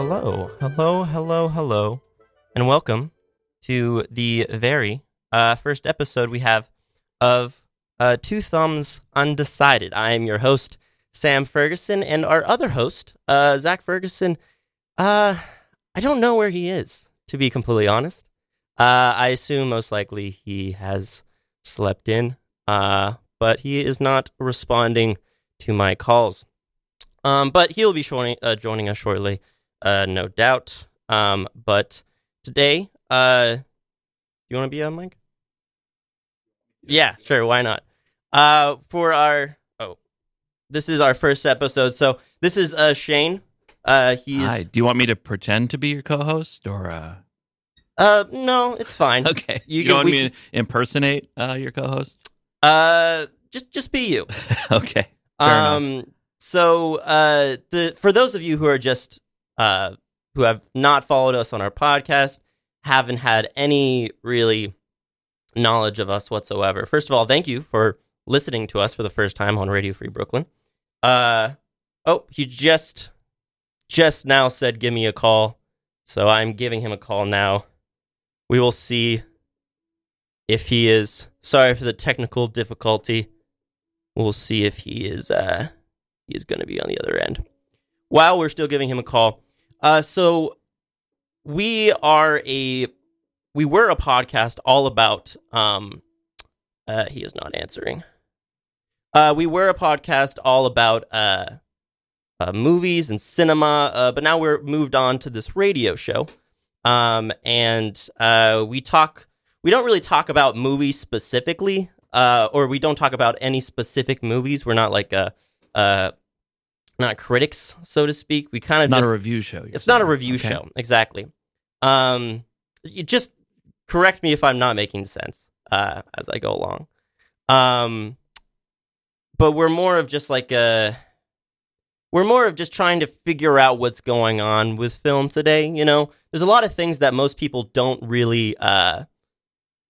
Hello, hello, hello, hello, and welcome to the very uh, first episode we have of uh, Two Thumbs Undecided. I am your host, Sam Ferguson, and our other host, uh, Zach Ferguson. Uh, I don't know where he is, to be completely honest. Uh, I assume most likely he has slept in, uh, but he is not responding to my calls. Um, but he'll be uh, joining us shortly, uh, no doubt. Um, but today, uh, you want to be on mic? Yeah, sure. Why not? Uh, for our oh, this is our first episode. So this is uh Shane. Uh, he's Hi. Do you want me to pretend to be your co-host or uh uh no, it's fine. Okay. You You, can- want we me to impersonate uh your co-host? Uh, just just be you. okay. Fair enough. um, so uh, the for those of you who are just uh who have not followed us on our podcast, haven't had any really knowledge of us whatsoever. First of all, thank you for listening to us for the first time on Radio Free Brooklyn. Uh, oh, he just just now said give me a call, so I'm giving him a call now. We will see if he is. Sorry for the technical difficulty. We'll see if he is uh he is going to be on the other end. While we're still giving him a call, uh, so we are a we were a podcast all about um uh he is not answering. Uh, we were a podcast all about uh, uh movies and cinema, uh, but now we're moved on to this radio show. Um, and uh, we talk. We don't really talk about movies specifically, uh, or we don't talk about any specific movies. We're not like a, uh, not critics, so to speak. We kind It's of not just, a review show. it's not a review Okay. show, exactly. Um, you just correct me if I'm not making sense uh, as I go along. Um, but we're more of just like a, we're more of just trying to figure out what's going on with film today. You know, there's a lot of things that most people don't really uh,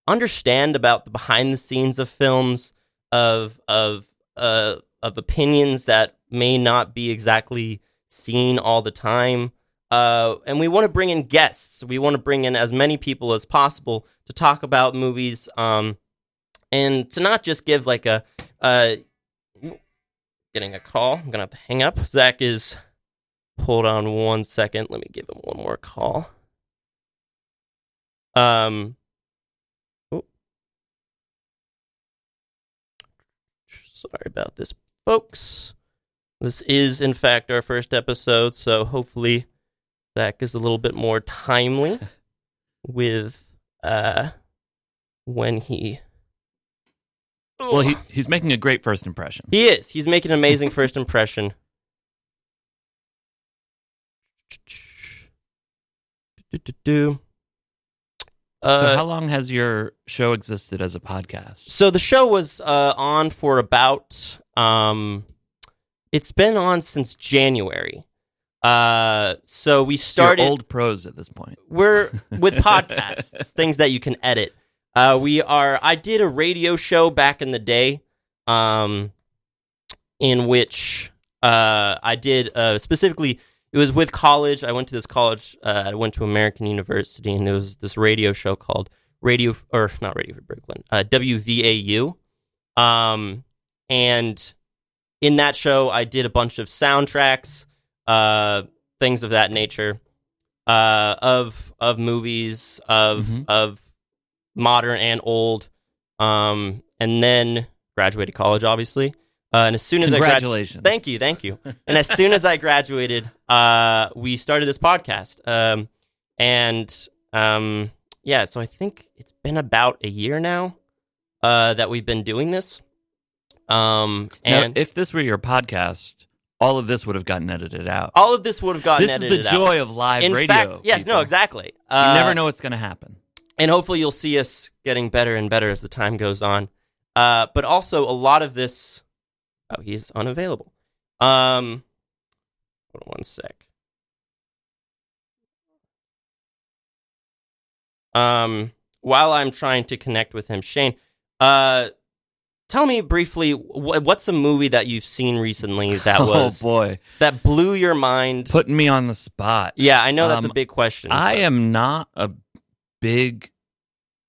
understand about the behind the scenes of films, of of uh, of opinions that may not be exactly seen all the time. Uh, and we want to bring in guests. We want to bring in as many people as possible to talk about movies, um, and to not just give like a. Uh, getting a call. I'm gonna have to hang up. Zach is. Hold on one second. Let me give him one more call. Um. oh. Sorry about this, folks. This is, in fact, our first episode, so hopefully Zach is a little bit more timely with uh when he. Well, he he's making a great first impression. He is. He's making an amazing first impression. Uh, so how long has your show existed as a podcast? So the show was uh, on for about um, it's been on since January. Uh, so we So started old pros at this point. we're with podcasts, things that you can edit. Uh, we are. I did a radio show back in the day, um, in which uh, I did uh, specifically. It was with college. I went to this college. Uh, I went to American University, and there was this radio show called Radio or not Radio for Brooklyn, uh, WVAU. Um, and in that show, I did a bunch of soundtracks, uh, things of that nature uh, of of movies of Mhm. of modern and old, um, and then graduated college, obviously. Uh, and as soon as I graduated, Congratulations. thank you, thank you. and as soon as I graduated, uh, we started this podcast, um, and um, yeah, so I think it's been about a year now uh, that we've been doing this. Um, Now, and if this were your podcast, all of this would have gotten edited out. all of this would have gotten this is the edited out. joy of live In radio. fact, yes, people. no, exactly. You Uh, never know what's going to happen. and hopefully you'll see us getting better and better as the time goes on. Uh, but also a lot of this. Oh, he's unavailable. Um, hold on one sec. Um, while I'm trying to connect with him, Shane. Uh, tell me briefly what's a movie that you've seen recently that was oh boy, that blew your mind? putting me on the spot. yeah, I know that's Um, a big question. I but- am not a big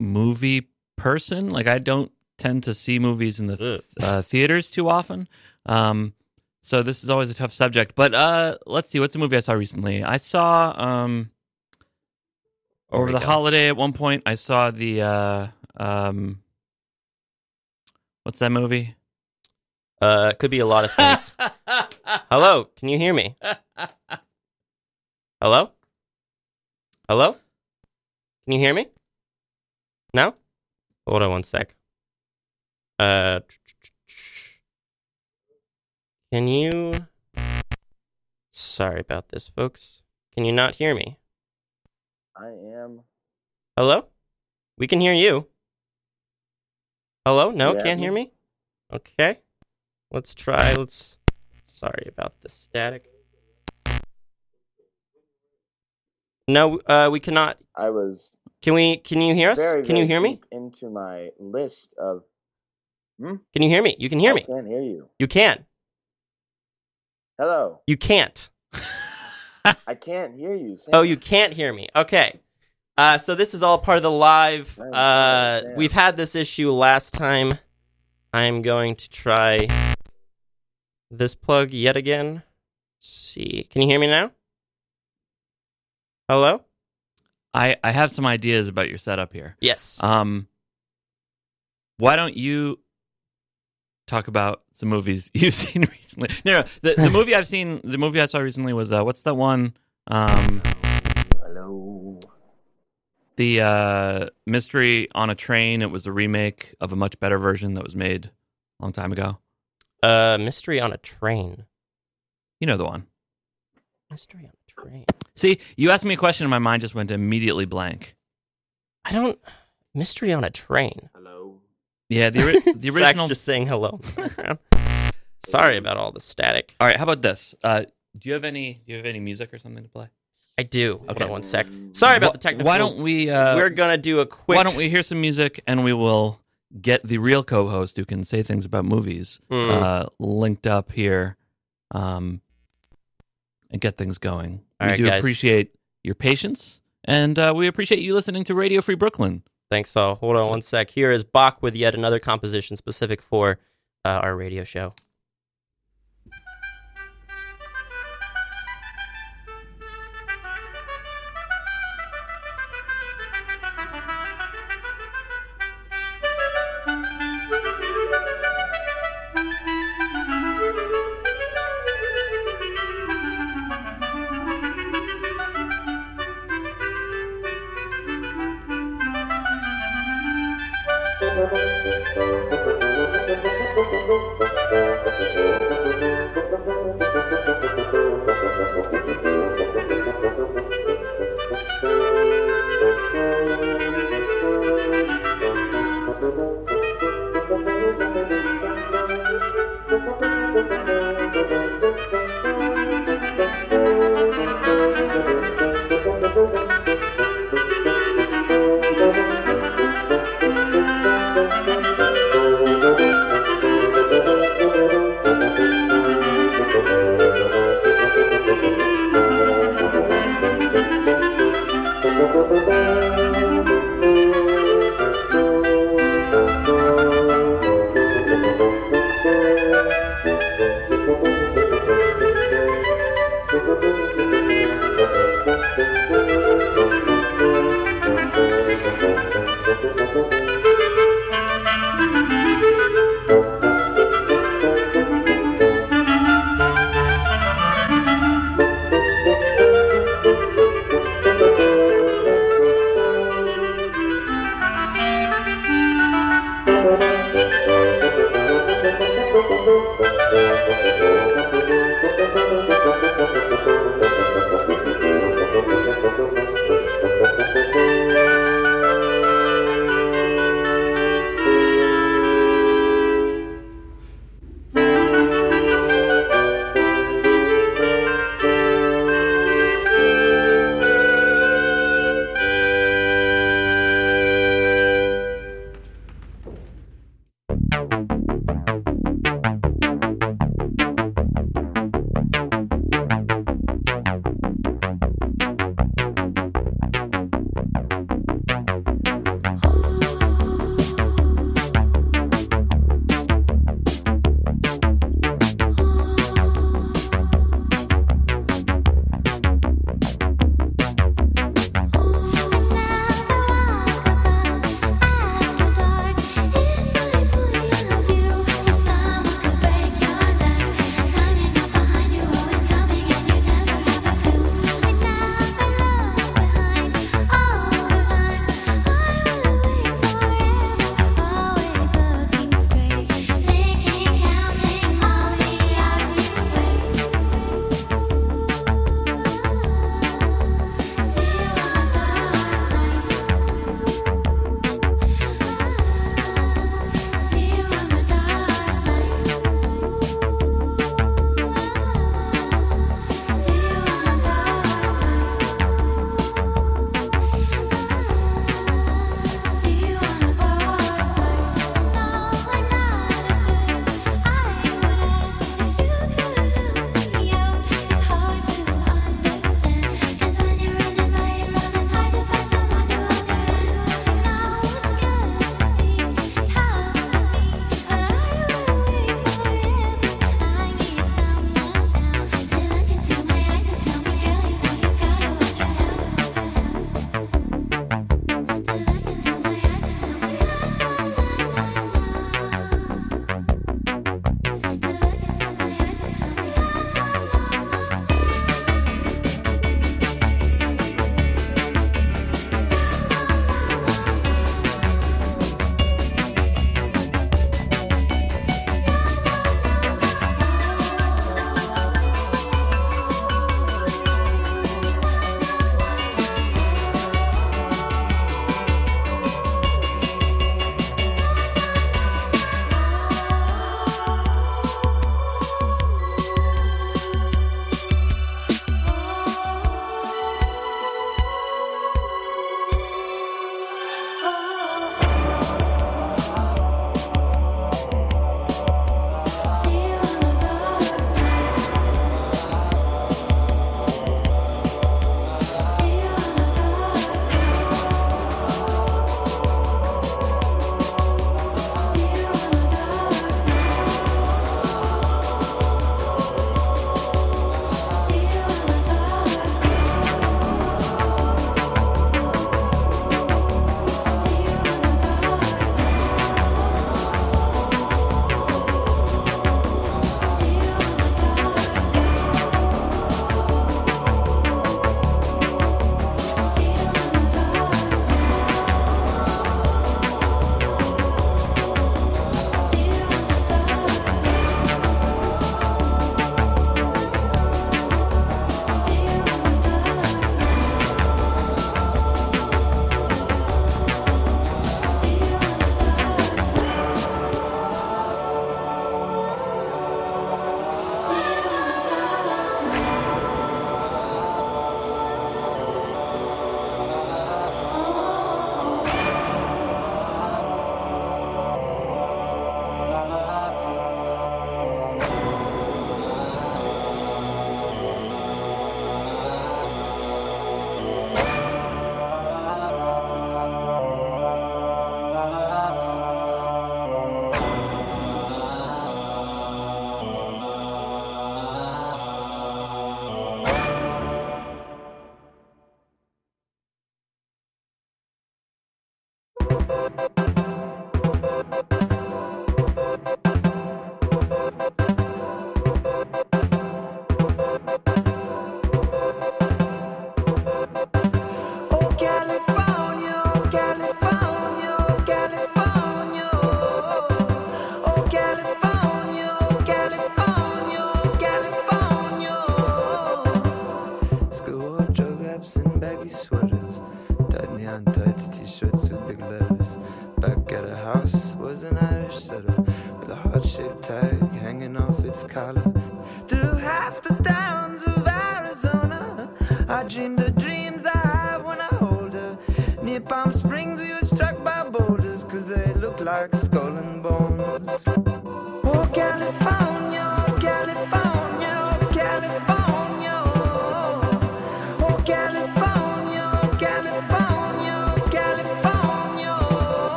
movie person. Like I don't tend to see movies in the uh, theaters too often. Um, so this is always a tough subject. But uh, let's see, what's a movie I saw recently? I saw um, over the go. holiday at one point. I saw the uh, um, what's that movie? Uh, it could be a lot of things. Hello, can you hear me? Hello? Hello? Can you hear me? No? Hold on one sec. Uh, can you? Sorry about this, folks. Can you not hear me? I am. Hello? We can hear you. Hello? No, Yeah. can't hear me? Okay. Let's try. Let's. Sorry about the static. No, uh, we cannot. I was Can we? Can you hear us? very. Can you very hear me? Into my list of. Hmm? Can you hear me? You can hear I me. I can't hear you. You can. Hello. You can't. I can't hear you. Sam. Oh, you can't hear me. Okay. Uh, so this is all part of the live. Uh, we've had this issue last time. I'm going to try this plug yet again. see. Can you hear me now? Hello? I I have some ideas about your setup here. Yes. Um, why don't you talk about some movies you've seen recently? No, no, the, the movie I've seen, the movie I saw recently was uh, what's that one? Um, Hello. The uh, Mystery on a Train. It was a remake of a much better version that was made a long time ago. Uh, mystery on a train. You know the one. Mystery on a train. See, you asked me a question, and my mind just went immediately blank. I don't. Mystery on a train. Hello. Yeah, the ori- the Zach's original. just saying hello. in the background. Sorry about all the static. All right, how about this? Uh, do you have any? Do you have any music or something to play? I do. Hold Okay. on one sec. Sorry about the technical. Why don't we? Uh, We're gonna do a quick. Why don't we hear some music and we will get the real co-host who can say things about movies Hmm. uh, linked up here, um, and get things going. All we right, do guys. appreciate your patience, and uh, we appreciate you listening to Radio Free Brooklyn. Thanks all. Hold on one sec. Here is Bach with yet another composition specific for uh, our radio show.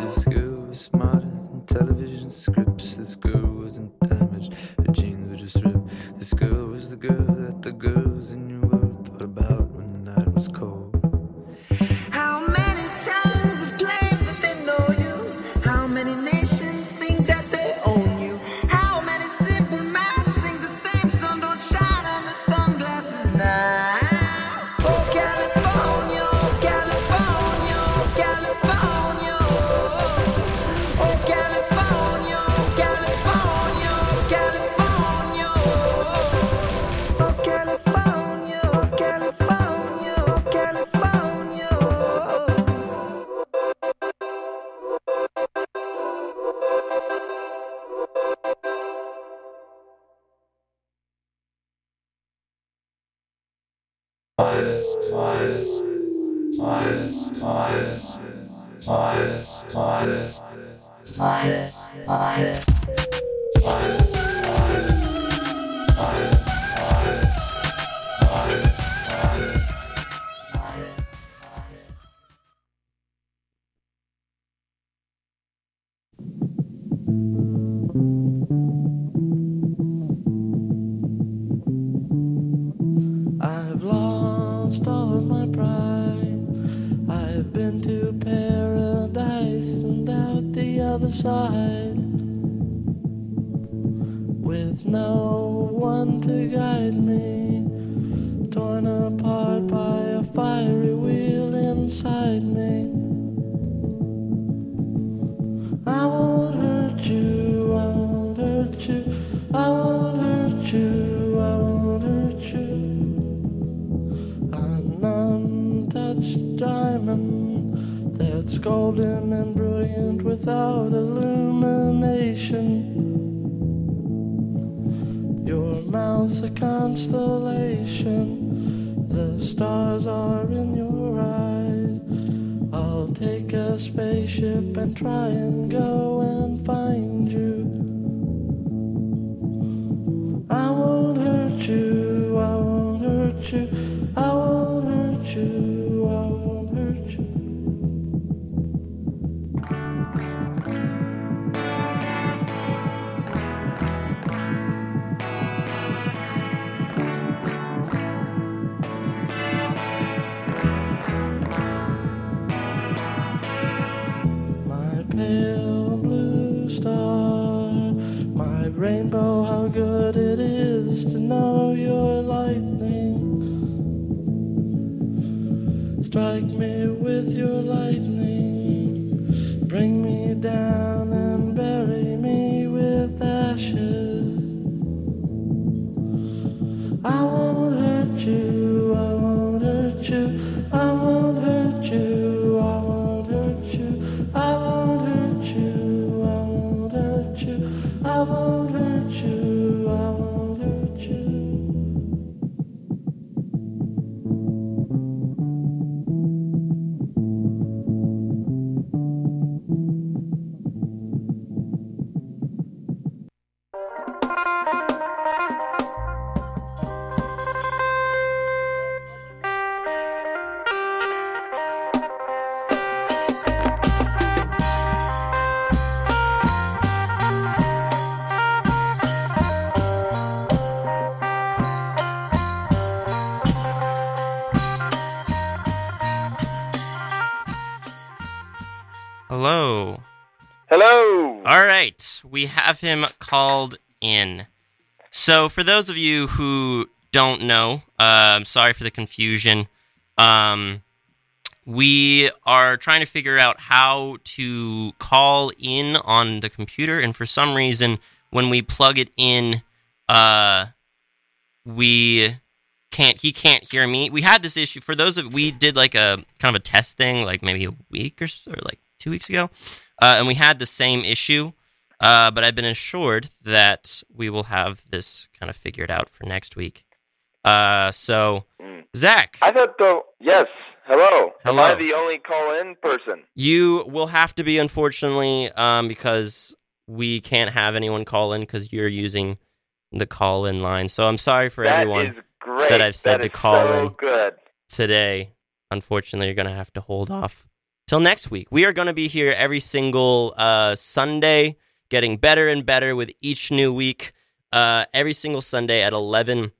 This girl is smarter than television scripts. This girl golden and brilliant without illumination. Your mouth's a constellation, the stars are in your eyes. I'll take a spaceship and try and go and find. Hello. Hello. All right, we have him called in. So, for those of you who don't know, uh, I'm sorry for the confusion. Um, we are trying to figure out how to call in on the computer, and for some reason, when we plug it in, uh, we can't. He can't hear me. We had this issue for those of we did like a kind of a test thing, like maybe a week or, so, or like two weeks ago, uh, and we had the same issue. Uh, but I've been assured that we will have this kind of figured out for next week. Uh, so, Mm. Zach, I thought though. Yes. Hello. Am I Hello. the only call-in person? you will have to be, unfortunately, um, because we can't have anyone call in because you're using the call in line. So I'm sorry for That everyone that I've said That to call so in. Good. today. Unfortunately, you're going to have to hold off till next week. We are going to be here every single uh, Sunday, getting better and better with each new week. Uh, every single Sunday at 11,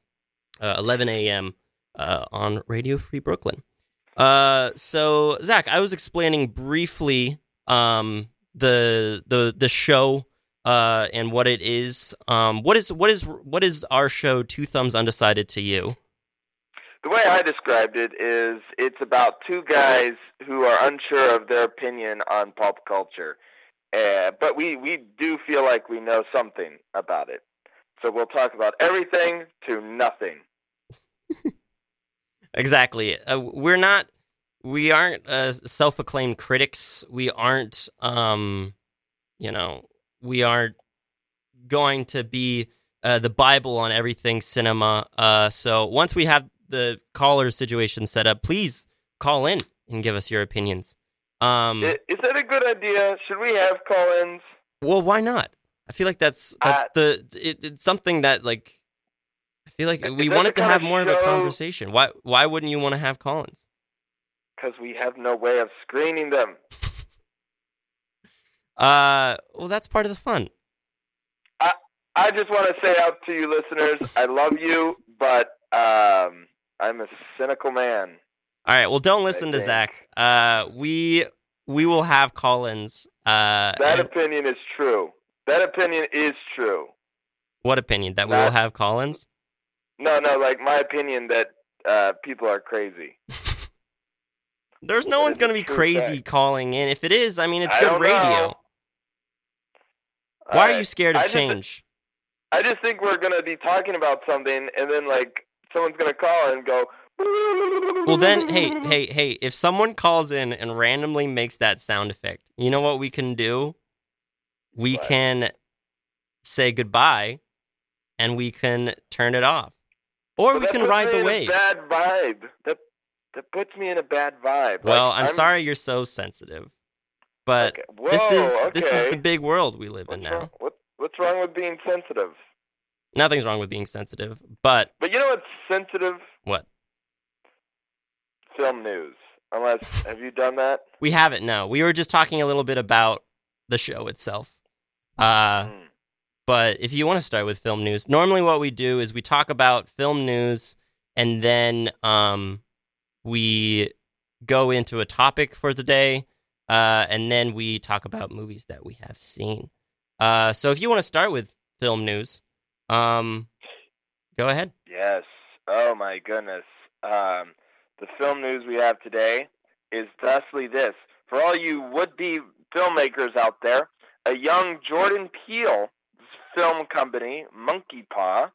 uh, 11 a.m. Uh, on Radio Free Brooklyn. Uh, so Zach, I was explaining briefly um, the the the show uh, and what it is. Um, what is what is what is our show? Two thumbs undecided to you. The way I described it is it's about two guys who are unsure of their opinion on pulp culture. Uh, but we, we do feel like we know something about it. So we'll talk about everything to nothing. Exactly. Uh, we're not. We aren't uh, self-acclaimed critics. We aren't. Um, you know, we aren't going to be uh, the Bible on everything cinema. Uh, so once we have the caller situation set up, please call in and give us your opinions. Um, Is that a good idea? Should we have call-ins? well, why not? I feel like that's that's Uh, the it, it's something that like I feel like we wanted to have more of a conversation. Why why wouldn't you want to have call-ins? Because we have no way of screening them. Uh, well, that's part of the fun. I I just want to say out to you listeners, I love you, but um, I'm a cynical man. All right. Well, don't listen to. Zach. Uh, we we will have call-ins. Uh, That and- opinion is true. That opinion is true. what opinion that we will have call-ins? No, no, like my opinion that uh, people are crazy. There's no That one's gonna be crazy fact. calling in. If it is, I mean, it's I good radio. know. Why are you scared of I just- change? I just think we're gonna be talking about something, and then like someone's gonna call and go. Well, then, hey, hey, hey! If someone calls in and randomly makes that sound effect, you know what we can do? We What? can say goodbye, and we can turn it off, or But we can ride the wave. Bad vibe. That that puts me in a bad vibe. Well, Like, I'm, sorry you're so sensitive, but Okay. Whoa, this is this is the big world we live in now. wrong, what what's wrong with being sensitive? Nothing's wrong with being sensitive, but But you know what's sensitive? what? Film news. Unless have you done that? We haven't. No, we were just talking a little bit about the show itself. Uh, Hmm. but if you want to start with film news, normally what we do is we talk about film news and then um, we go into a topic for the day, uh, and then we talk about movies that we have seen. Uh, so if you want to start with film news, um, go ahead. Yes. Oh my goodness. Um, the film news we have today is thusly this: for all you would-be filmmakers out there, a young Jordan Peele film company, Monkey Paw,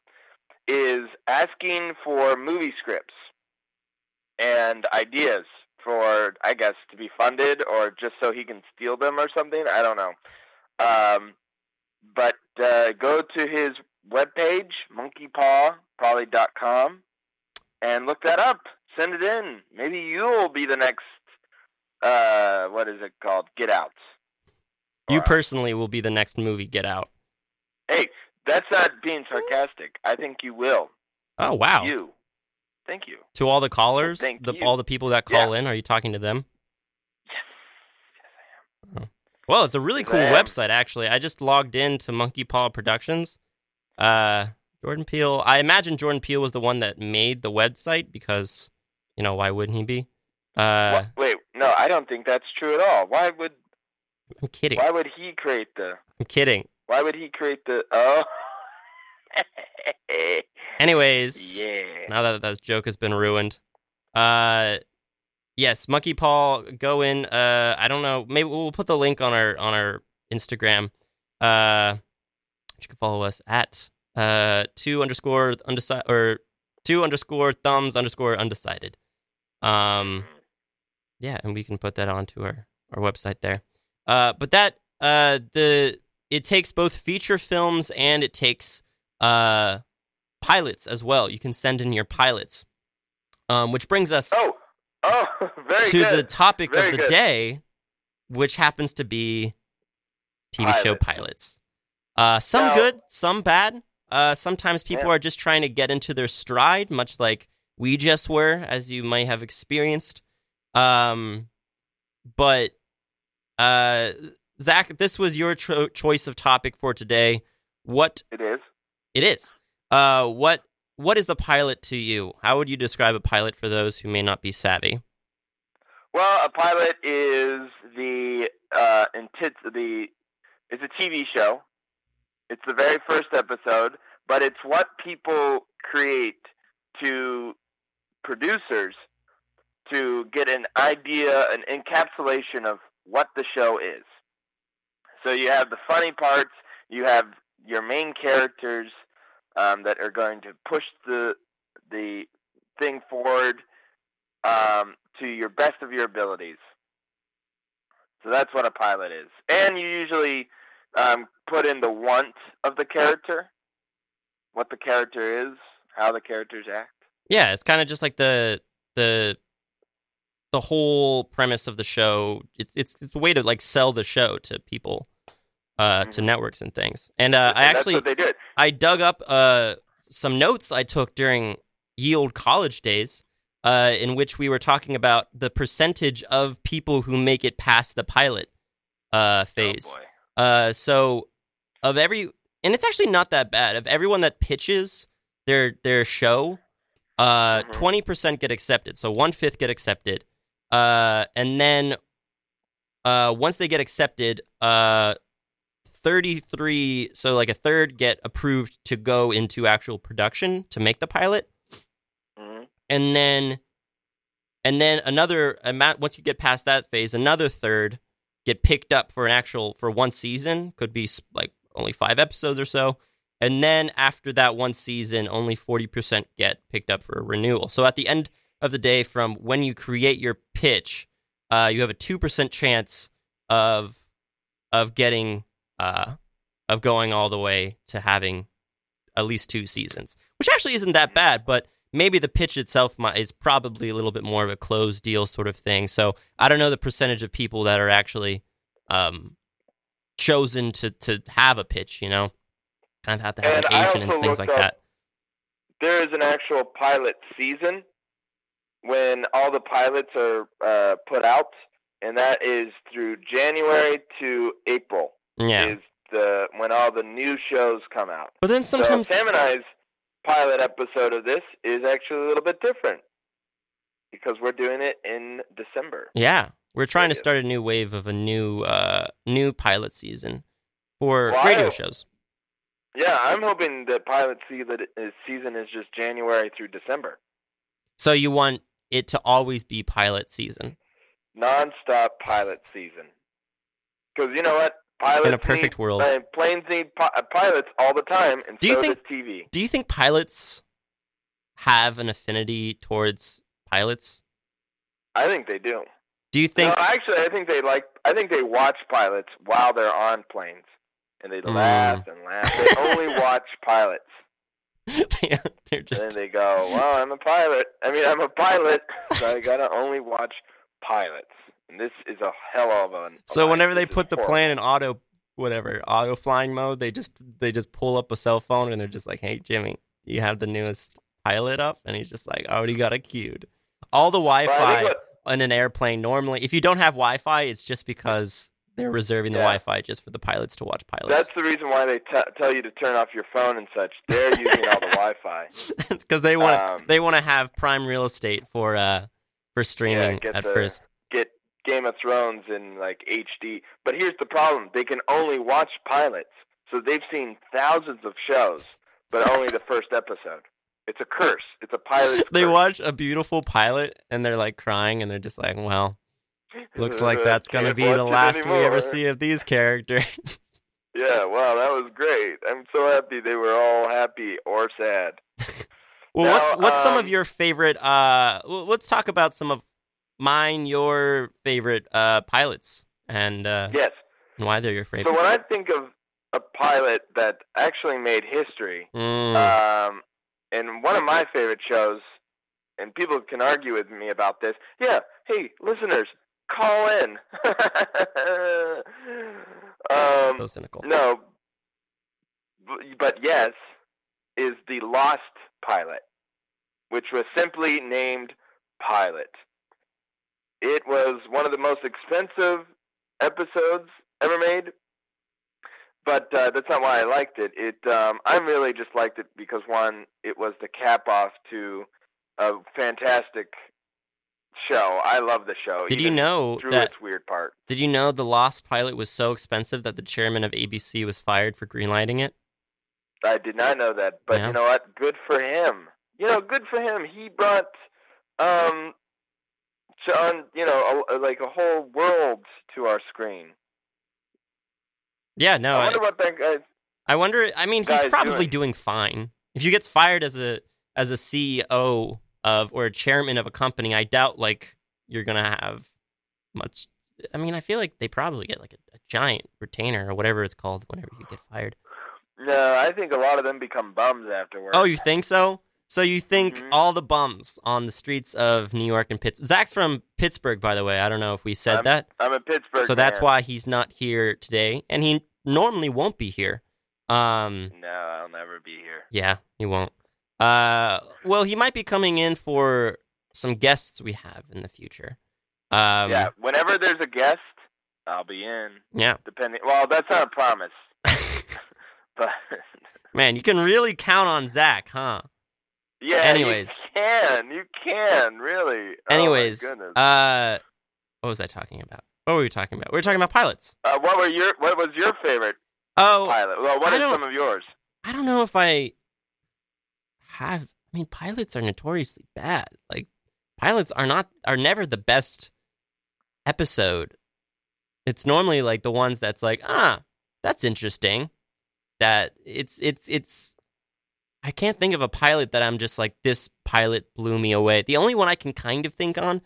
is asking for movie scripts and ideas for, I guess, to be funded or just so he can steal them or something. I don't know. Um, but uh, go to his webpage, monkeypaw.com, and look that up. Send it in. Maybe you'll be the next, uh, what is it called? Get Out. You Or- personally will be the next movie Get Out. Hey, that's not being sarcastic. I think you will. Oh wow! You. Thank you. To all the callers, Thank the, you. all the people that call in, are you talking to them? Yes. Yes, I am. Oh. Well, it's a really Yes, cool website, actually. I just logged in to Monkey Paw Productions. Uh, Jordan Peele. I imagine Jordan Peele was the one that made the website because, you know, why wouldn't he be? Uh, What- Wait, no, I don't think that's true at all. Why would I'm kidding. why would he create the I'm kidding. why would he create the oh Anyways, yeah. now that that joke has been ruined, uh, yes, Monkey Paw, go in. Uh, I don't know. Maybe we'll put the link on our on our Instagram. Uh, you can follow us at uh two underscore undecided or two underscore thumbs underscore undecided. Um, yeah, and we can put that onto our our website there. Uh, but that uh the it takes both feature films and it takes uh pilots as well. You can send in your pilots. Um, which brings us Oh, oh, very to good. the topic Very of the good. day, which happens to be TV show Pilots. pilots. Uh, some Now- good, some bad. Uh, sometimes people Yeah. are just trying to get into their stride, much like we just were, as you might have experienced. Um, but uh, Zach, this was your choice of topic for today. What it is. it is. Uh, what what is a pilot to you? How would you describe a pilot for those who may not be savvy? Well, a pilot is the uh the it's a TV show. It's the very first episode, but it's what people create to producers to get an idea, an encapsulation of what the show is. So you have the funny parts, you have your main characters um, that are going to push the the thing forward um, to your best of your abilities. So that's what a pilot is. And you usually um, put in the want of the character, what the character is, how the characters act. Yeah, it's kind of just like the the the whole premise of the show. It's it's it's a way to like sell the show to people, uh, to Mhm. networks and things. And uh, I actually that's what they did. I dug up uh some notes I took during Yield college days, uh, in which we were talking about the percentage of people who make it past the pilot uh phase. Oh boy. Uh, so of every, and it's actually not that bad. Of everyone that pitches their their show, uh, Mhm. twenty percent get accepted. So one fifth get accepted. Uh, and then, uh, once they get accepted, uh, thirty three. So like a third get approved to go into actual production to make the pilot Mhm. and then and then another amount once you get past that phase another third get picked up for an actual for one season could be like only five episodes or so. And then after that one season only 40% get picked up for a renewal. So at the end of the day from when you create your pitch uh, you have a 2% chance of of getting uh, of going all the way to having at least two seasons which actually isn't that bad but maybe the pitch itself mi- is probably a little bit more of a closed deal sort of thing. So I don't know the percentage of people that are actually um, chosen to to have a pitch. You know, kind of have to have And an agent and things like up- that. There is an actual pilot season when all the pilots are uh, put out, and that is through January to April. Yeah, Is the when all the new shows come out. but then sometimes so Sam and I's pilot episode of this is actually a little bit different because we're doing it in December. yeah, we're trying to start a new wave of a new uh, new pilot season for Well, radio shows. Yeah, I'm hoping that pilot season is season is just January through December. So you want it to always be pilot season. Non-stop pilot season. Because you know what? Pilots In a perfect need, world. uh, planes need pi- uh, pilots all the time, and Do you think- does TV. Do you think pilots have an affinity towards pilots? I think they do. Do you think no, actually, I think they like. I think they watch pilots while they're on planes, and they Mm. laugh and laugh. They only watch pilots, they're and just then they go, "Well, I'm a pilot. I mean, I'm a pilot, so I gotta only watch pilots." And this is a hell of an. So whenever they put the horrible. plane in auto whatever, auto flying mode, they just they just pull up a cell phone and they're just like, "Hey Jimmy, you have the newest pilot up?" And he's just like, "I already got it queued." All the Wi-Fi what- in an airplane normally, if you don't have Wi-Fi, it's just because they're reserving the Yeah. Wi-Fi just for the pilots to watch pilots. That's the reason why they t- tell you to turn off your phone and such. They're using all the Wi-Fi. because they want to Um, they want to have prime real estate for uh for streaming get at the- first. Game of Thrones in like HD. But here's the problem: they can only watch pilots, so they've seen thousands of shows, but only the first episode. It's a curse. It's a pilot. They curse. watch a beautiful pilot and they're like crying and they're just like, "Well, looks like that's gonna be the last we ever see of these characters." Yeah, wow, that was great. I'm so happy they were all happy or sad. well, Now, what's what's some of um, your favorite? Uh, let's talk about some of mine. Your favorite uh pilots and uh, Yes. and why they're your favorite. So when I think of a pilot that actually made history, Mm, um, and one of my favorite shows, and people can argue with me about this. Yeah, hey, listeners, call in. um, so cynical. no, but yes, is the Lost pilot, which was simply named Pilot. It was one of the most expensive episodes ever made, but uh, that's not why I liked it. It um, I really just liked it because one, it was the cap off to a fantastic show. I love the show. Did you know through that? its weird part? Did you know the Lost pilot was so expensive that the chairman of ABC was fired for greenlighting it? I did not know that, but Yeah. you know what? Good for him. You know, good for him. He brought um on you know a, like a whole world to our screen. Yeah, no, I I, wonder what that guy. I wonder. I mean, he's probably doing. doing fine. If he gets fired as a as a CEO of or a chairman of a company, I doubt like you're gonna have much. I mean, I feel like they probably get like a, a giant retainer or whatever it's called whenever you get fired. No, I think a lot of them become bums afterwards. Oh, you think so? So you think Mhm. all the bums on the streets of New York and Pittsburgh? Zach's from Pittsburgh, by the way. I don't know if we said I'm- that. I'm a Pittsburgh. So that's man. why he's not here today, and he normally won't be here. Um, No, I'll never be here. yeah, he won't. Uh, well, he might be coming in for some guests we have in the future. Um, yeah, whenever there's a guest, I'll be in. yeah. Depending. Well, that's not a promise, but Man, you can really count on Zach, huh? Yeah. Anyways. you can. You can really. Oh, Anyways, goodness. uh, what was I talking about? What were we talking about? We were talking about pilots. Uh, what were your What was your favorite Oh, pilot? Well, what I are some of yours? I don't know if I have. I mean, pilots are notoriously bad. Like, pilots are not are never the best episode. It's normally like the ones that's like, ah, that's interesting. That it's it's it's. I can't think of a pilot that I'm just like this pilot blew me away. The only one I can kind of think on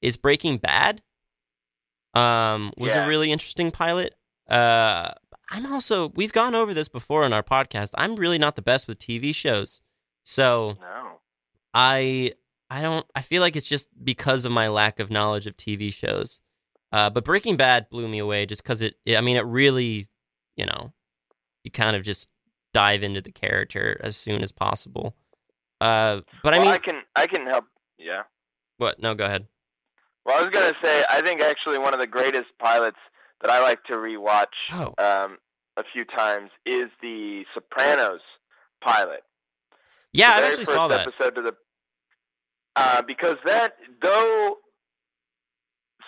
is Breaking Bad. Um, was Yeah. a really interesting pilot. Uh, I'm also we've gone over this before in our podcast. I'm really not the best with TV shows. So No. I I don't I feel like it's just because of my lack of knowledge of TV shows. Uh, but Breaking Bad blew me away just because it, I mean it really you know you kind of just dive into the character as soon as possible. Uh, but I mean I can I can help. Yeah. what? No, go ahead. Well, I was gonna say I think actually one of the greatest pilots that I like to rewatch Oh. um, a few times is the Sopranos pilot. Yeah, I actually saw that. episode to the uh, because that though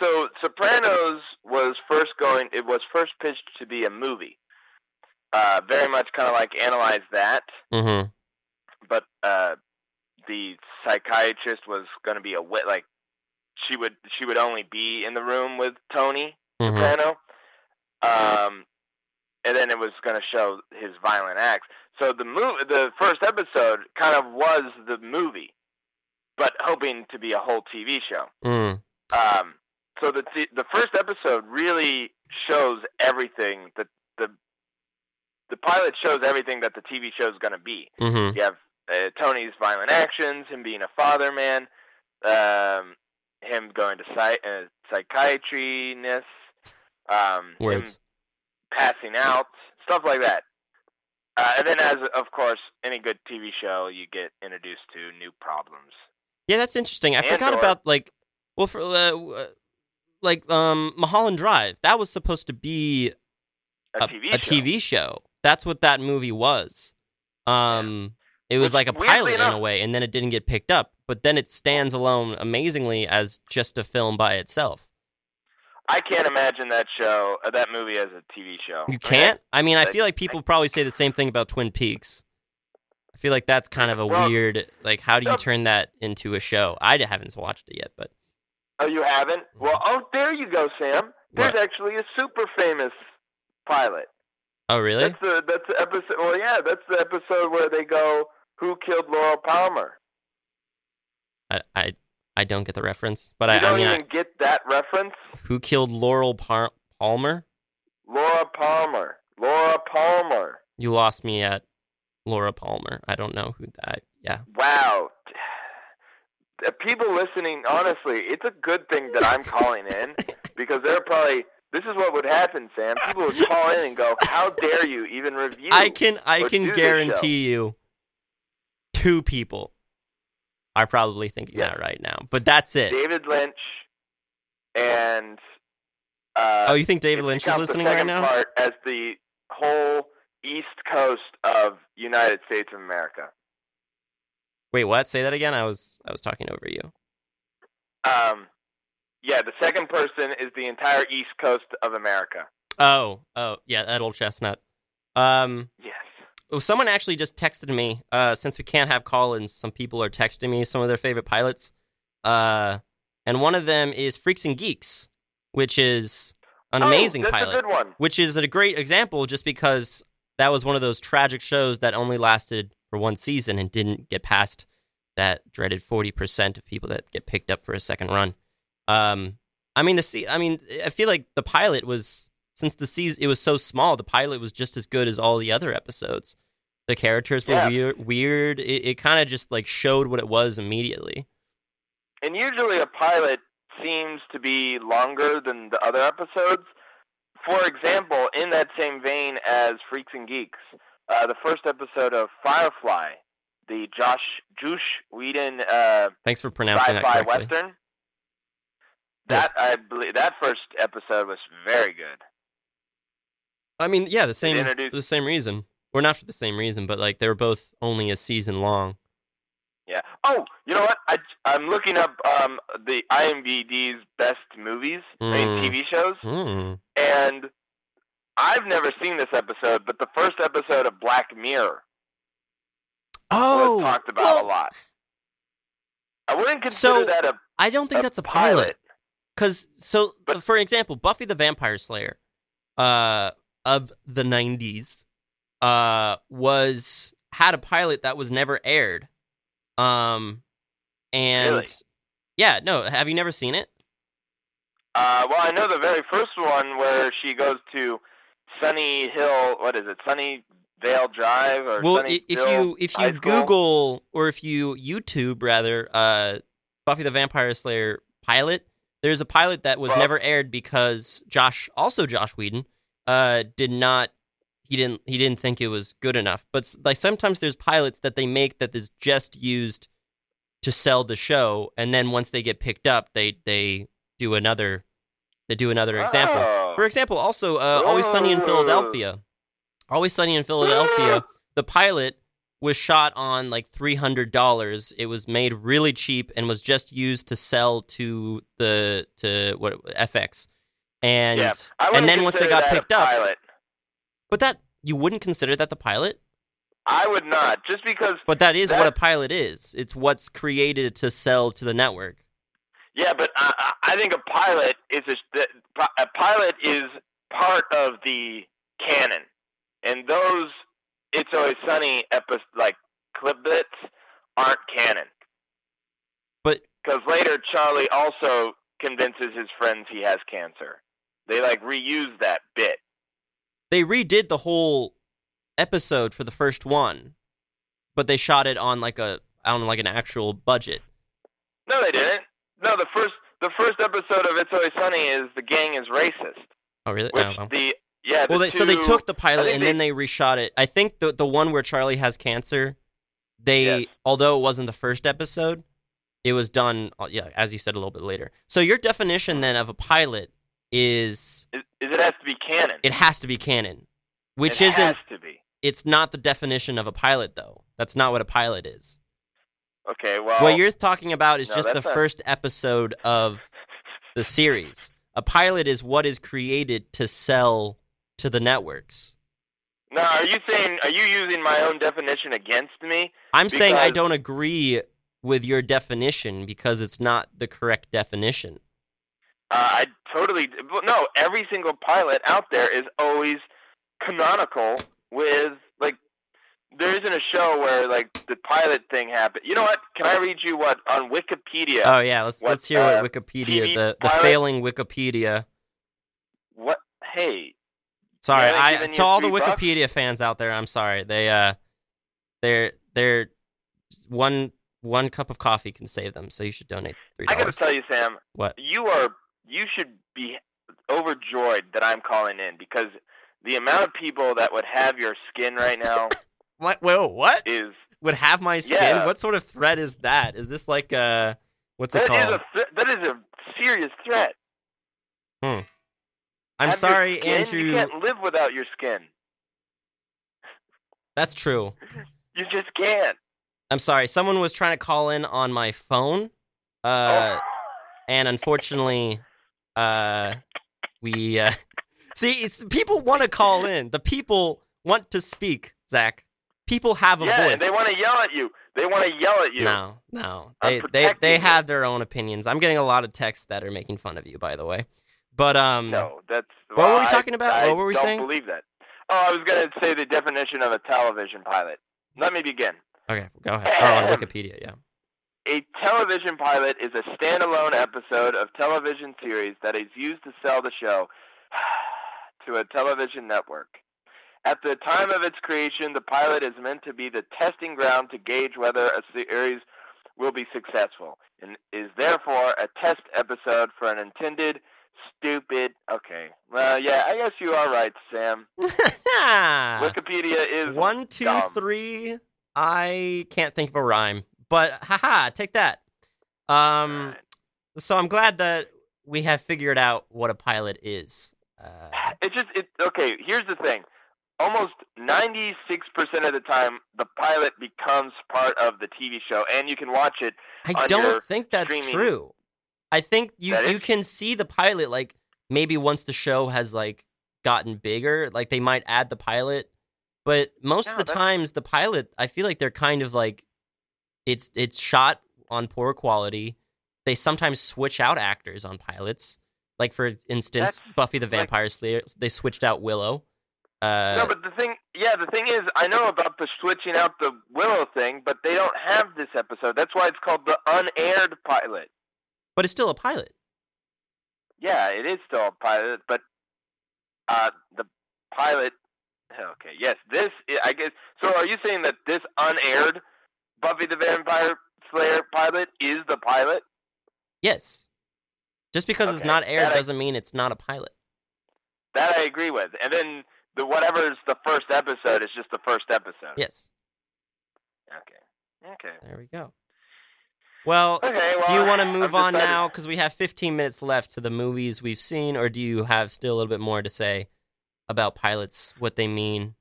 so Sopranos was first going it was first pitched to be a movie. Uh, very much kind of like analyze that, Mm-hmm. but uh, the psychiatrist was going to be a wit like she would she would only be in the room with Tony Mhm. Soprano. Um, and then it was going to show his violent acts. So the move, the first episode kind of was the movie, but hoping to be a whole TV show. Mm. Um, so the t- the first episode really shows everything that the the pilot shows everything that the TV show is going to be. Mhm. You have uh, Tony's violent actions, him being a father man, um, him going to psych- uh, psychiatry-ness, um, him Words. passing out, stuff like that. Uh, and then, as of course, any good TV show, you get introduced to new problems. Yeah, that's interesting. I And forgot or- about like, well, for uh, uh, like um, Mulholland Drive. That was supposed to be A, TV a show. TV show. That's what that movie was. Um, it was Which, like a pilot in a way, and then it didn't get picked up. But then it stands alone amazingly as just a film by itself. I can't imagine that show, uh, that movie, as a TV show. You can't. I mean, I feel like people probably say the same thing about Twin Peaks. I feel like that's kind of a Well, weird. Like, how do you turn that into a show? I haven't watched it yet, but Oh, you haven't? Well, oh, there you go, Sam. There's What? actually a super famous pilot. Oh, really? That's the that's the episode. Well, yeah, that's the episode where they go, "Who killed Laurel Palmer?" I, I I don't get the reference, but you I, don't I mean, I- even get that reference. who killed Laurel Par- Palmer? Laura Palmer. Laura Palmer. You lost me at Laura Palmer. I don't know who that. Yeah. Wow. People listening, honestly, it's a good thing that I'm calling in because they're probably. This is what would happen, Sam. People would call in and go, "How dare you even review?" I can I can guarantee you, two people are probably thinking that right now. But that's it. David Lynch and. Uh, oh, you think David Lynch is listening right now? Part as the whole East Coast of United States of America. Wait, what? Say that again. I was I was talking over you. Um, yeah, the second person is the entire East Coast of America. Oh, oh, yeah, that old chestnut. Um, Yes. well, someone actually just texted me. Uh, since we can't have call-ins, some people are texting me some of their favorite pilots. Uh, and one of them is Freaks and Geeks, which is an Oh, amazing that's pilot. a good one. which is a great example just because that was one of those tragic shows that only lasted for one season and didn't get past that dreaded 40% of people that get picked up for a second run. Um, I mean, the se- I mean, I feel like the pilot was since the season it was so small, the pilot was just as good as all the other episodes. The characters were Yeah. weird. Weird. It, it kind of just like showed what it was immediately. And usually a pilot seems to be longer than the other episodes. For example, in that same vein as Freaks and Geeks, uh, the first episode of Firefly, the Josh Jush Whedon uh, Thanks for pronouncing that sci-fi correctly. western. That I believe that first episode was very good. I mean, yeah, the same introduced- for the same reason, or not for the same reason, but like they were both only a season long. Yeah. Oh, you know what? I I'm looking up um the IMDb's best movies, I mean Mm. TV shows, Hmm. and I've never seen this episode, but the first episode of Black Mirror Oh, was talked about well, a lot. I wouldn't consider So, that a I don't think that's a pilot. Because so, But- for example, Buffy the Vampire Slayer, uh, of the '90s, uh, was had a pilot that was never aired. Um, and Really? yeah, no, have you never seen it? Uh, well, I know the very first one where she goes to Sunny Hill. What is it? Sunny Vale Drive or well, Sunny if Hill you if you Google or if you YouTube rather, uh, Buffy the Vampire Slayer pilot, there's a pilot that was never aired because Josh, also Josh Whedon, uh, did not. He didn't. He didn't think it was good enough. But like sometimes there's pilots that they make that is just used to sell the show, and then once they get picked up, they they do another. They do another example. Oh. For example, also uh, Always Sunny in Philadelphia. Always Sunny in Philadelphia. The pilot was shot on like three hundred dollars. It was made really cheap and was just used to sell to the to what FX. And yeah. And then once they got picked up, pilot. but that you wouldn't consider that the pilot. I would not. Just because But that is what a pilot is. It's what's created to sell to the network. Yeah, but I, I I think a pilot is a, a pilot is part of the canon, and those "It's Always Sunny" epi- like clip bits aren't canon. But Because later Charlie also convinces his friends he has cancer. They like reuse that bit. they redid the whole episode for the first one, but they shot it on like a on like an actual budget. No, they didn't. No, the first the first episode of "It's Always Sunny" is the gang is racist, Oh really? which Oh, well. the yeah. Well, the they, so they took the pilot and they- then they reshot it. I think the the one where Charlie has cancer, they Yes. although it wasn't the first episode, it was done. uh, Yeah, as you said a little bit later. So your definition then of a pilot is is, is it has to be canon. it has to be canon, which it isn't. has to be. It's not the definition of a pilot though. That's not what a pilot is. Okay, well, what you're talking about is no, just the not- first episode of the series. A pilot is what is created to sell to the networks. Now, are you saying are you using my own definition against me? I'm saying I don't agree with your definition because it's not the correct definition. Uh, I totally no. Every single pilot out there is always canonical with like. There isn't a show where like the pilot thing happened. You know what? Can I read you what on Wikipedia? Oh yeah, let's What, let's hear uh, what Wikipedia TV the the pilot? failing Wikipedia. what? Hey, Sorry, I to all the bucks? Wikipedia fans out there, I'm sorry. They uh they're they're one one cup of coffee can save them, so you should donate three I got to tell you, Sam. What? You are. You should be overjoyed that I'm calling in because the amount of people that would have your skin right now What? Whoa, what? is Would have my skin? Yeah. What sort of threat is that? Is this like uh what's it that is called? a th- that is a serious threat. I'm Have sorry, skin? Andrew. You can't live without your skin. That's true. You just can't. I'm sorry. Someone was trying to call in on my phone, uh, oh. and unfortunately, uh, we uh, see. It's people want to call in. The people want to speak. Zach, people have a yeah, voice. they want to yell at you. They want to yell at you. No, no. They they they have their own opinions. I'm getting a lot of texts that are making fun of you. By the way, but um, No, that's. What were well, we talking about? I What were we don't saying? believe that. Oh, I was going to say the definition of a television pilot. Let me begin. okay, go ahead. Oh, on Wikipedia, yeah. A television pilot is a standalone episode of television series that is used to sell the show to a television network. At the time of its creation, the pilot is meant to be the testing ground to gauge whether a series will be successful and is therefore a test episode for an intended stupid. Okay. Well, yeah, I guess you are right, Sam. Wikipedia is One, two, dumb. three. I can't think of a rhyme, but haha, take that. Um, so I'm glad that we have figured out what a pilot is. Uh, It just it okay. Here's the thing: almost ninety six percent of the time, the pilot becomes part of the TV show, and you can watch it. I on don't think that's streaming- true. I think you you can see the pilot like maybe once the show has like gotten bigger, like they might add the pilot, but most No, of the that's- times the pilot, I feel like they're kind of like it's it's shot on poor quality. They sometimes switch out actors on pilots. Like for instance, That's Buffy the like- Vampire Slayer, they switched out Willow. Uh, no, but the thing, yeah, the thing is, I know about the switching out the Willow thing, but they don't have this episode. That's why it's called the unaired pilot. But it's still a pilot. Yeah, it is still a pilot, but uh, the pilot. Okay, yes, this I guess. So, are you saying that this unaired Buffy the Vampire Slayer pilot is the pilot? Yes. Just because it's not aired that doesn't mean it's not a pilot. That I agree with. And then the whatever's the first episode is just the first episode. Yes. Okay. Okay. There we go. Well, Okay. Well, do you want to move on decided- now? Because we have 15 minutes left to the movies we've seen, or do you have still a little bit more to say about pilots, what they mean,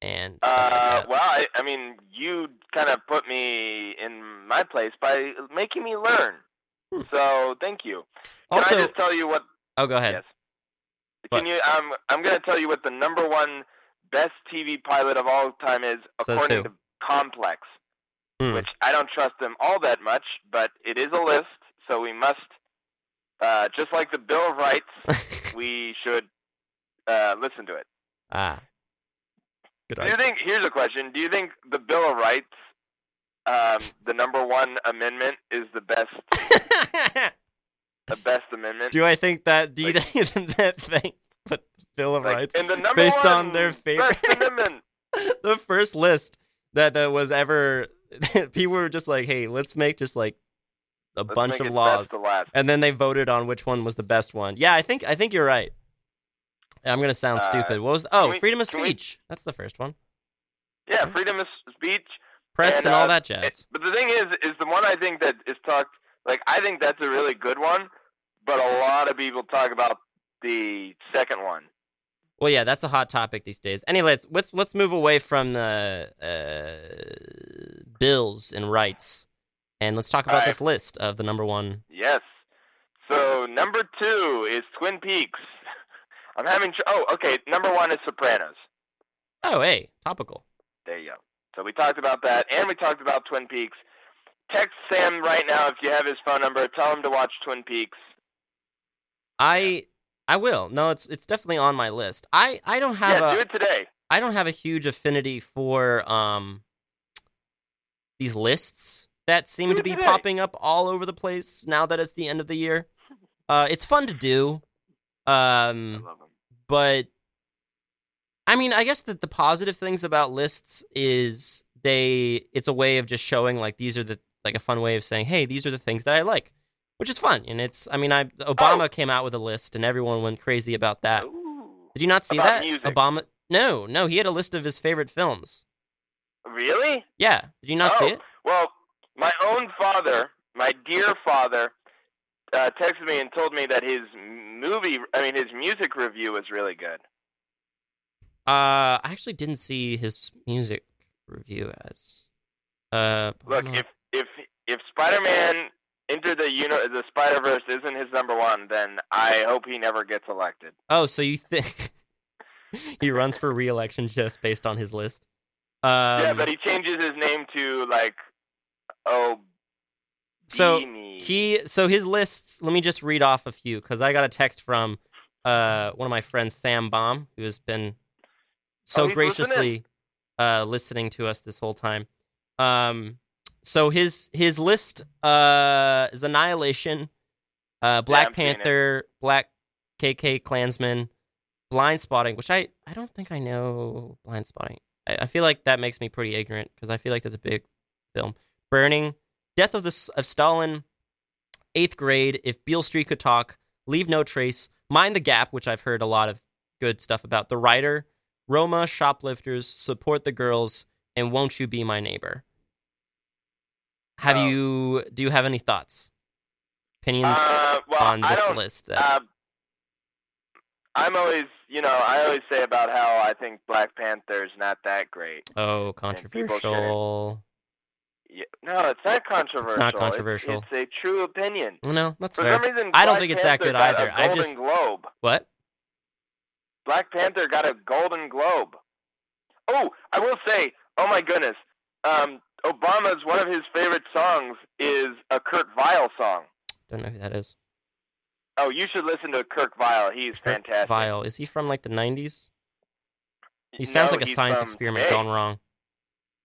and stuff like Uh, well, I, I mean, you kind of put me in my place by making me learn. Hmm. So, thank you. Can Also, I just tell you what oh, go ahead. Yes. Can you? Um, I'm going to tell you what the number one best TV pilot of all time is, according to Complex, Hmm. which I don't trust them all that much, but it is a list, so we must, uh, just like the Bill of Rights, we should uh, listen to it. ah. Good Do you think? Here's a question: Do you think the Bill of Rights, um, the number one amendment, is the best, the best amendment? do I think that? Do you Like- think that thing? But Bill of Like, Rights, and the number based on their favorite- best amendment. the first list that that was ever. people were just like, "Hey, let's make just like a Let's bunch of laws," best to last. and then they voted on which one was the best one. Yeah, I think I think you're right. I'm gonna sound Uh, stupid. What was? Oh, we- freedom of can we- speech. That's the first one. Yeah, freedom of speech. Press and, And, all uh, that It- jazz. but the thing is, is the one I think that is talked. Like I think that's a really good one, but a lot of people talk about the second one. Well, yeah, that's a hot topic these days. Anyway, let's let's let's move away from the uh, bills and rights, and let's talk about Alright. this list of the number one. Yes. So number two is Twin Peaks. I'm having. Tr- oh, okay. Number one is Sopranos. Oh, hey, topical. There you go. So we talked about that, and we talked about Twin Peaks. Text Sam right now if you have his phone number. Tell him to watch Twin Peaks. I I will. No, it's it's definitely on my list. I I don't have yeah, a do it today. I don't have a huge affinity for um these lists that seem to be popping up all over the place now that it's the end of the year. Uh, it's fun to do, um, but I mean, I guess that the positive things about lists is they it's a way of just showing like these are the like a fun way of saying, hey, these are the things that I like, which is fun. And it's I mean, I Obama Oh. came out with a list and everyone went crazy about that. Ooh. Did you not see About that? music. Obama? No, no, he had a list of his favorite films. Really? Yeah, did you not oh, see it? Well, my own father, my dear father, uh, texted me and told me that his movie, I mean, his music review was really good. Uh, I actually didn't see his music review as. Uh, Look, if if if Spider-Man Into the you know, the Spider-Verse isn't his number one, then I hope he never gets elected. oh, so you think he runs for re-election just based on his list? Um, yeah, but he changes his name to like oh. So, he so his lists. Let me just read off a few because I got a text from uh one of my friends, Sam Baum, who has been so Oh, he's listening. graciously uh listening to us this whole time. Um, so his his list uh is Annihilation, uh Black it. Panther, Black KK Klansman, Blindspotting, which I I don't think I know Blindspotting. I, I feel like that makes me pretty ignorant because I feel like that's a big film. Burning, Death of the of Stalin, Eighth Grade, If Beale Street Could Talk, Leave No Trace, Mind the Gap, which I've heard a lot of good stuff about. The Rider, Roma, Shoplifters, Support the Girls, and Won't You Be My Neighbor. Have Oh. you do you have any thoughts, opinions Uh, well, on this list? That, Uh, I'm always, you know, I always say about how I think Black Panther's not that great. oh, controversial. Yeah, no, it's not controversial. It's not controversial. It's, it's a true opinion. No, that's For fair. some reason, I don't Black think it's that Panther good got either. A I Golden just- Globe. What? Black Panther got a Golden Globe. Oh, I will say, oh my goodness, um, Obama's one of his favorite songs is a Kurt Vile song. Don't know who that is. Oh, you should listen to Kurt Vile. He's Kurt fantastic. Vile. Is he from like the '90s? He sounds No, like a science experiment today. gone wrong.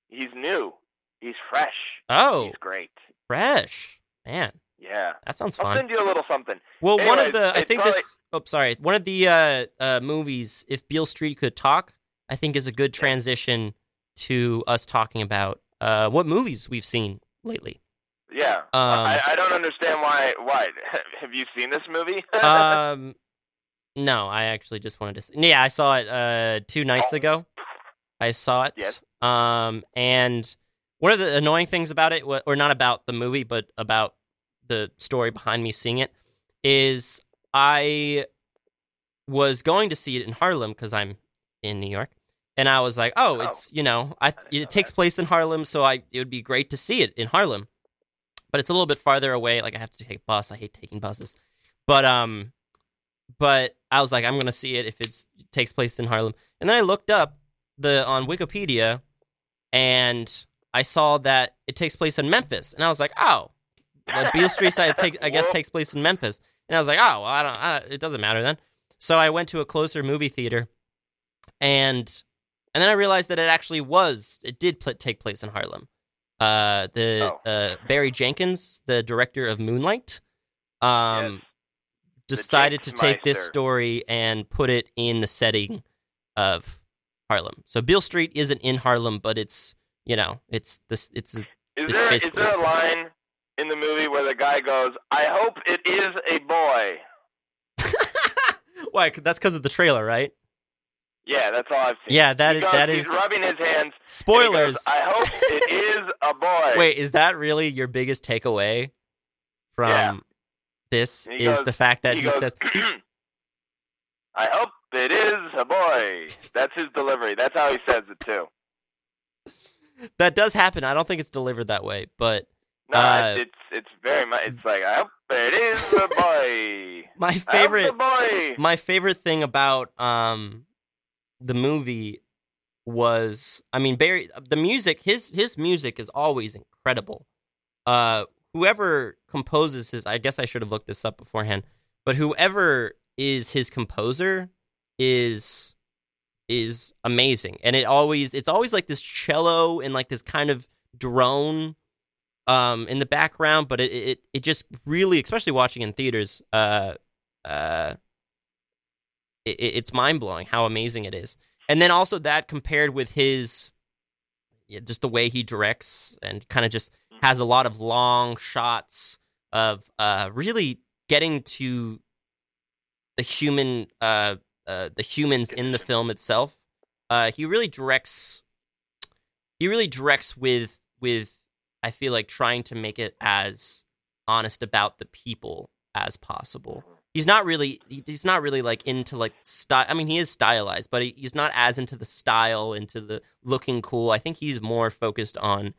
He's new. He's fresh. Oh, He's great. fresh. Man, Yeah. that sounds fun. I'll send you a little something. Well, one of the I think probably- this. Oh, sorry. One of the uh, uh, movies, if Beale Street could talk, I think is a good Yeah. transition to us talking about uh, what movies we've seen lately. Yeah. Um, I, I don't understand why. Why? Have you seen this movie? um, no, I actually just wanted to. See, yeah, I saw it uh, two nights ago. I saw it. Yes. Um, and one of the annoying things about it, or not about the movie, but about the story behind me seeing it, is I was going to see it in Harlem because I'm in New York, and I was like, oh, Oh. it's you know, I know it takes place in Harlem, so I it would be great to see it in Harlem, but it's a little bit farther away. Like I have to take a bus. I hate taking buses, but um, but I was like, I'm gonna see it if it takes place in Harlem, and then I looked up the on Wikipedia, and I saw that it takes place in Memphis, and I was like, oh, the Beale Street side take I guess takes place in Memphis, and I was like, oh, well, I don't, I, it doesn't matter then. So I went to a closer movie theater, and and then I realized that it actually was it did pl- take place in Harlem. Uh, the Oh. uh, Barry Jenkins, the director of Moonlight, um, Yes. decided to take this story and put it in the setting of Harlem. So Beale Street isn't in Harlem, but it's you know it's this it's Is It's there is there a line in the movie where the guy goes, "I hope it is a boy"? why that's because of the trailer, right? Yeah, that's all I've seen. Yeah, that He is goes- that he's is rubbing his hands. and he goes, spoilers. I hope it is a boy. Wait, is that really your biggest takeaway from Yeah. this? Is goes- the fact that he, goes, says I hope it is a boy. That's his delivery. That's how he says it too. that does happen? I don't think it's delivered that way, but No, Uh, it's it's very much. It's like I hope it is a boy. my favorite boy. my favorite thing about um the movie was I mean Barry the music his his music is always incredible. Uh whoever composes his I guess I should have looked this up beforehand, but whoever is his composer is is amazing. And it always it's always like this cello and like this kind of drone um in the background, but it it it just really especially watching in theaters uh uh it, it- it's mind blowing how amazing it is. And then also that compared with his, yeah, just the way he directs and kind of just has a lot of long shots of uh, really getting to the human, uh, uh, the humans in the film itself. Uh, he really directs. He really directs with with. I feel like trying to make it as honest about the people as possible he's not really he's not really like into like style i mean he is stylized but he, he's not as into the style into the looking cool i think he's more focused on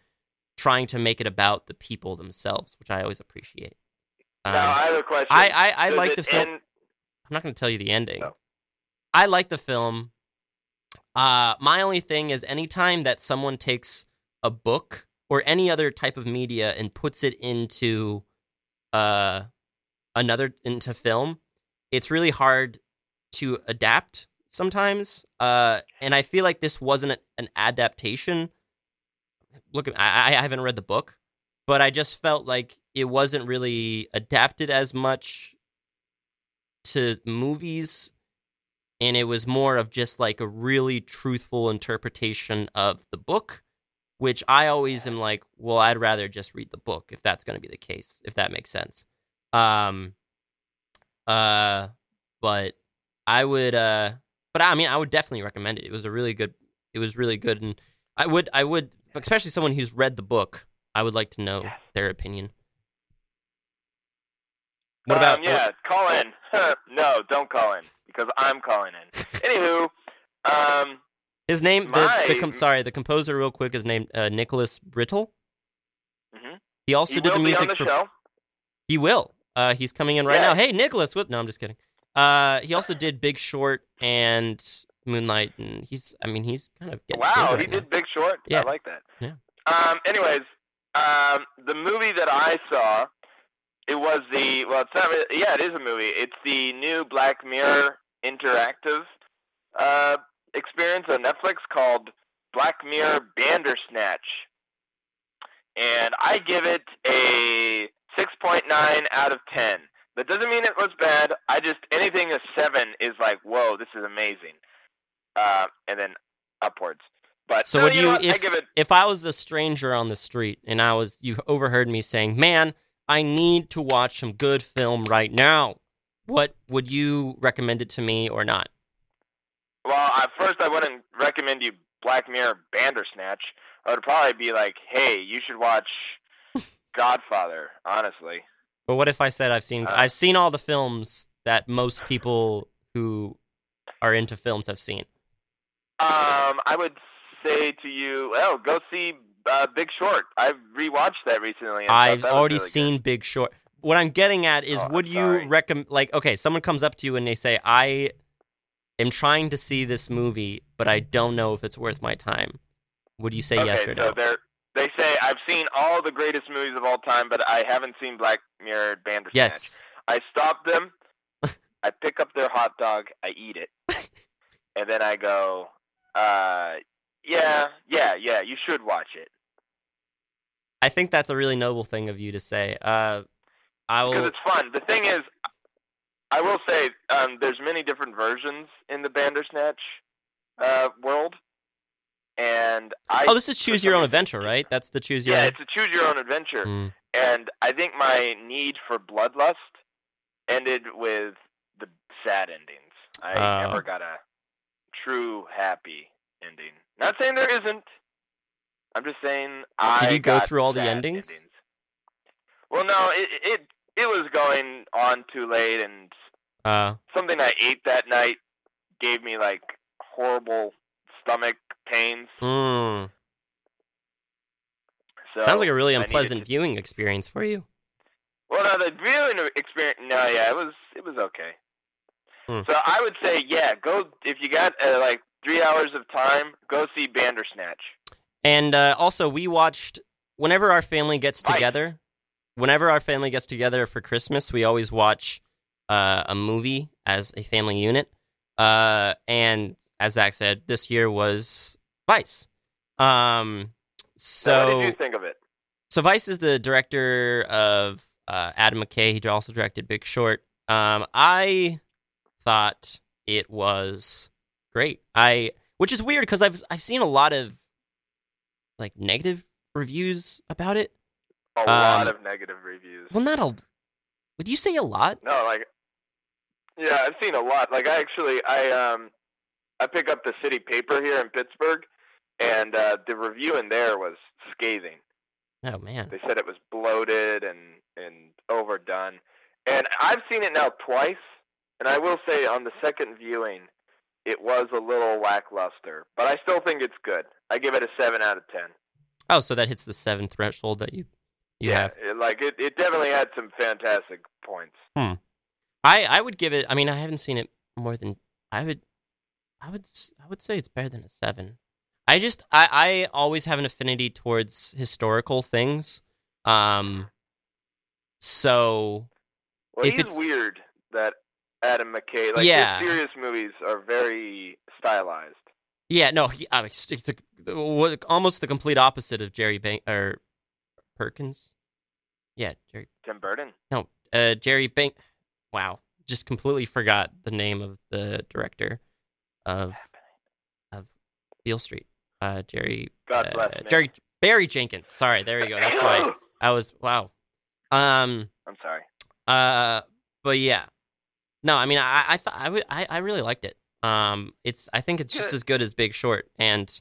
trying to make it about the people themselves which i always appreciate um, now I have a question. I, I, I like the film end- i'm not going to tell you the ending No. i like the film uh, my only thing is anytime that someone takes a book or any other type of media and puts it into uh, another into film, it's really hard to adapt sometimes. Uh, and I feel like this wasn't a- an adaptation. Look, I, I haven't read the book, but I just felt like it wasn't really adapted as much to movies and it was more of just like a really truthful interpretation of the book which i always am like well i'd rather just read the book if that's going to be the case if that makes sense um uh but i would uh but i mean i would definitely recommend it it was a really good it was really good and i would i would especially someone who's read the book i would like to know Yes. their opinion what about Um, yeah, call in. no, don't call in because I'm calling in. Anywho, um, His name, the, the My- com- sorry, the composer, real quick, is named uh, Nicholas Britell. Mhm. He also he did the music the for. show. He will. Uh, he's coming in right Yeah. now. Hey, Nicholas! No, I'm just kidding. Uh, he also did Big Short and Moonlight, and he's. I mean, he's kind of getting Wow, big he now. did Big Short. Yeah. I like that. Yeah. Um. Anyways, um, the movie that I saw, it was the well, it's not. Really, yeah, it is a movie. It's the new Black Mirror interactive uh, experience on Netflix called Black Mirror Bandersnatch, and I give it a six point nine out of ten. That doesn't mean it was bad. I just anything a seven is like, whoa, this is amazing, uh, and then upwards. But So no, would you, know what? I give it if I was a stranger on the street and I was you overheard me saying, "Man, I need to watch some good film right now," what would you recommend it to me or not? Well, at first I wouldn't recommend you Black Mirror Bandersnatch. I would probably be like, hey, you should watch Godfather. Honestly, But what if I said I've seen Uh, I've seen all the films that most people who are into films have seen? um, I would say to you, oh, go see uh, Big Short. I've rewatched that recently. I've that already really good. seen Big Short. What I'm getting at is, Oh, would you recommend? Like, okay, someone comes up to you and they say, "I, am trying to see this movie, but I don't know if it's worth my time. Would you say okay, yes or so no? they're they say I've seen all the greatest movies of all time, but I haven't seen Black Mirror Bandersnatch. Yes. I stop them, I pick up their hot dog, I eat it, and then I go, uh, yeah, yeah, yeah, you should watch it I think that's a really noble thing of you to say. Uh, I because it's fun. The thing is, I will say um, there's many different versions in the Bandersnatch uh, world, and I. Oh, this is choose your own adventure, right? That's the choose your. Yeah, own. it's a choose your own adventure. Mm. And I think my need for bloodlust ended with the sad endings. I Oh. never got a true happy ending. Not saying there isn't. I'm just saying I Did you go through all the sad endings? Well, no, it it it was going on too late, and Uh, something I ate that night gave me like horrible stomach pains. mm. So Sounds like a really unpleasant to- viewing experience for you. Well, no, the viewing experience. No, yeah, it was it was okay. Hmm. So I would say, yeah, go if you got uh, like three hours of time, go see Bandersnatch. And uh, also, we watched whenever our family gets together. Whenever our family gets together for Christmas, we always watch uh, a movie as a family unit. Uh, and as Zach said, this year was Vice. Um, So, what did you think of it? so Vice is the director of uh, Adam McKay. He also directed Big Short. Um, I thought it was great. I, which is weird because I've I've seen a lot of like negative reviews about it. A lot um, of negative reviews. Well, not a. Would you say a lot? No, like, yeah, I've seen a lot. Like, I actually, I um, I pick up the city paper here in Pittsburgh, and uh, the review in there was scathing. Oh man. They said it was bloated and and overdone. And I've seen it now twice, and I will say on the second viewing, it was a little lackluster, but I still think it's good. I give it a seven out of ten. Oh, so that hits the seven threshold that you you yeah, have. it, like it, it definitely had some fantastic points. Hmm. I I would give it. I mean, I haven't seen it more than I would. I would I would say it's better than a seven. I just I I always have an affinity towards historical things. Um. So Well, If it's- weird that Adam McKay. Like Yeah. his serious movies are very stylized. yeah, no, he, it's, it's a, almost the complete opposite of Jerry Bank or Perkins. Yeah, Jerry. Tim Burton. No, uh, Jerry Bank. Wow, just completely forgot the name of the director of of Beale Street. Uh, Jerry. God uh, bless me. Jerry Barry Jenkins. Sorry, there you go. That's why I was wow. Um. I'm sorry. Uh. But yeah. No, I mean, I I thought I would I, I really liked it. Um. It's I think it's just Good. as good as Big Short, and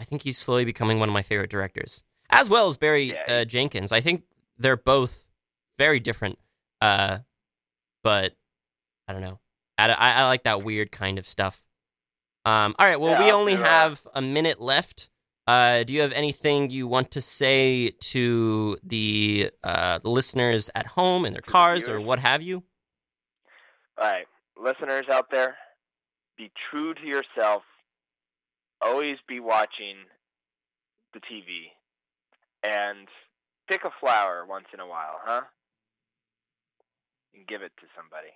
I think he's slowly becoming one of my favorite directors, as well as Barry Yeah, uh, Jenkins. I think they're both very different. Uh. But I don't know. I, I, I like that weird kind of stuff. Um. All right. Well, Yeah, we only have a minute left. Uh, do you have anything you want to say to the uh, the listeners at home in their cars or what have you? All right, listeners out there, be true to yourself. Always be watching the TV, and pick a flower once in a while, huh? And give it to somebody.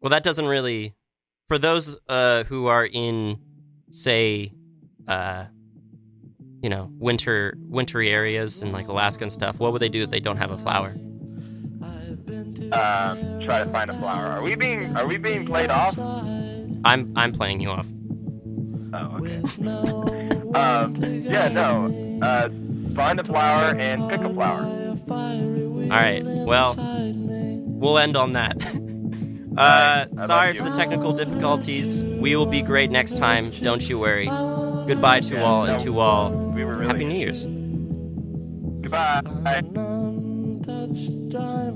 Well, that doesn't really. For those uh, who are in, say, uh, you know, winter wintry areas in like Alaska and stuff, what would they do if they don't have a flower? Um, try to find a flower. Are we being Are we being played off? I'm I'm playing you off. Oh, okay. um, yeah, no. Uh, find a flower and pick a flower. All right. Well, we'll end on that. Uh, sorry for the technical difficulties. We will be great next time. Don't you worry. Goodbye to Yeah, all, and no, to all, We were really Happy New Year's. Goodbye. untouched diamond.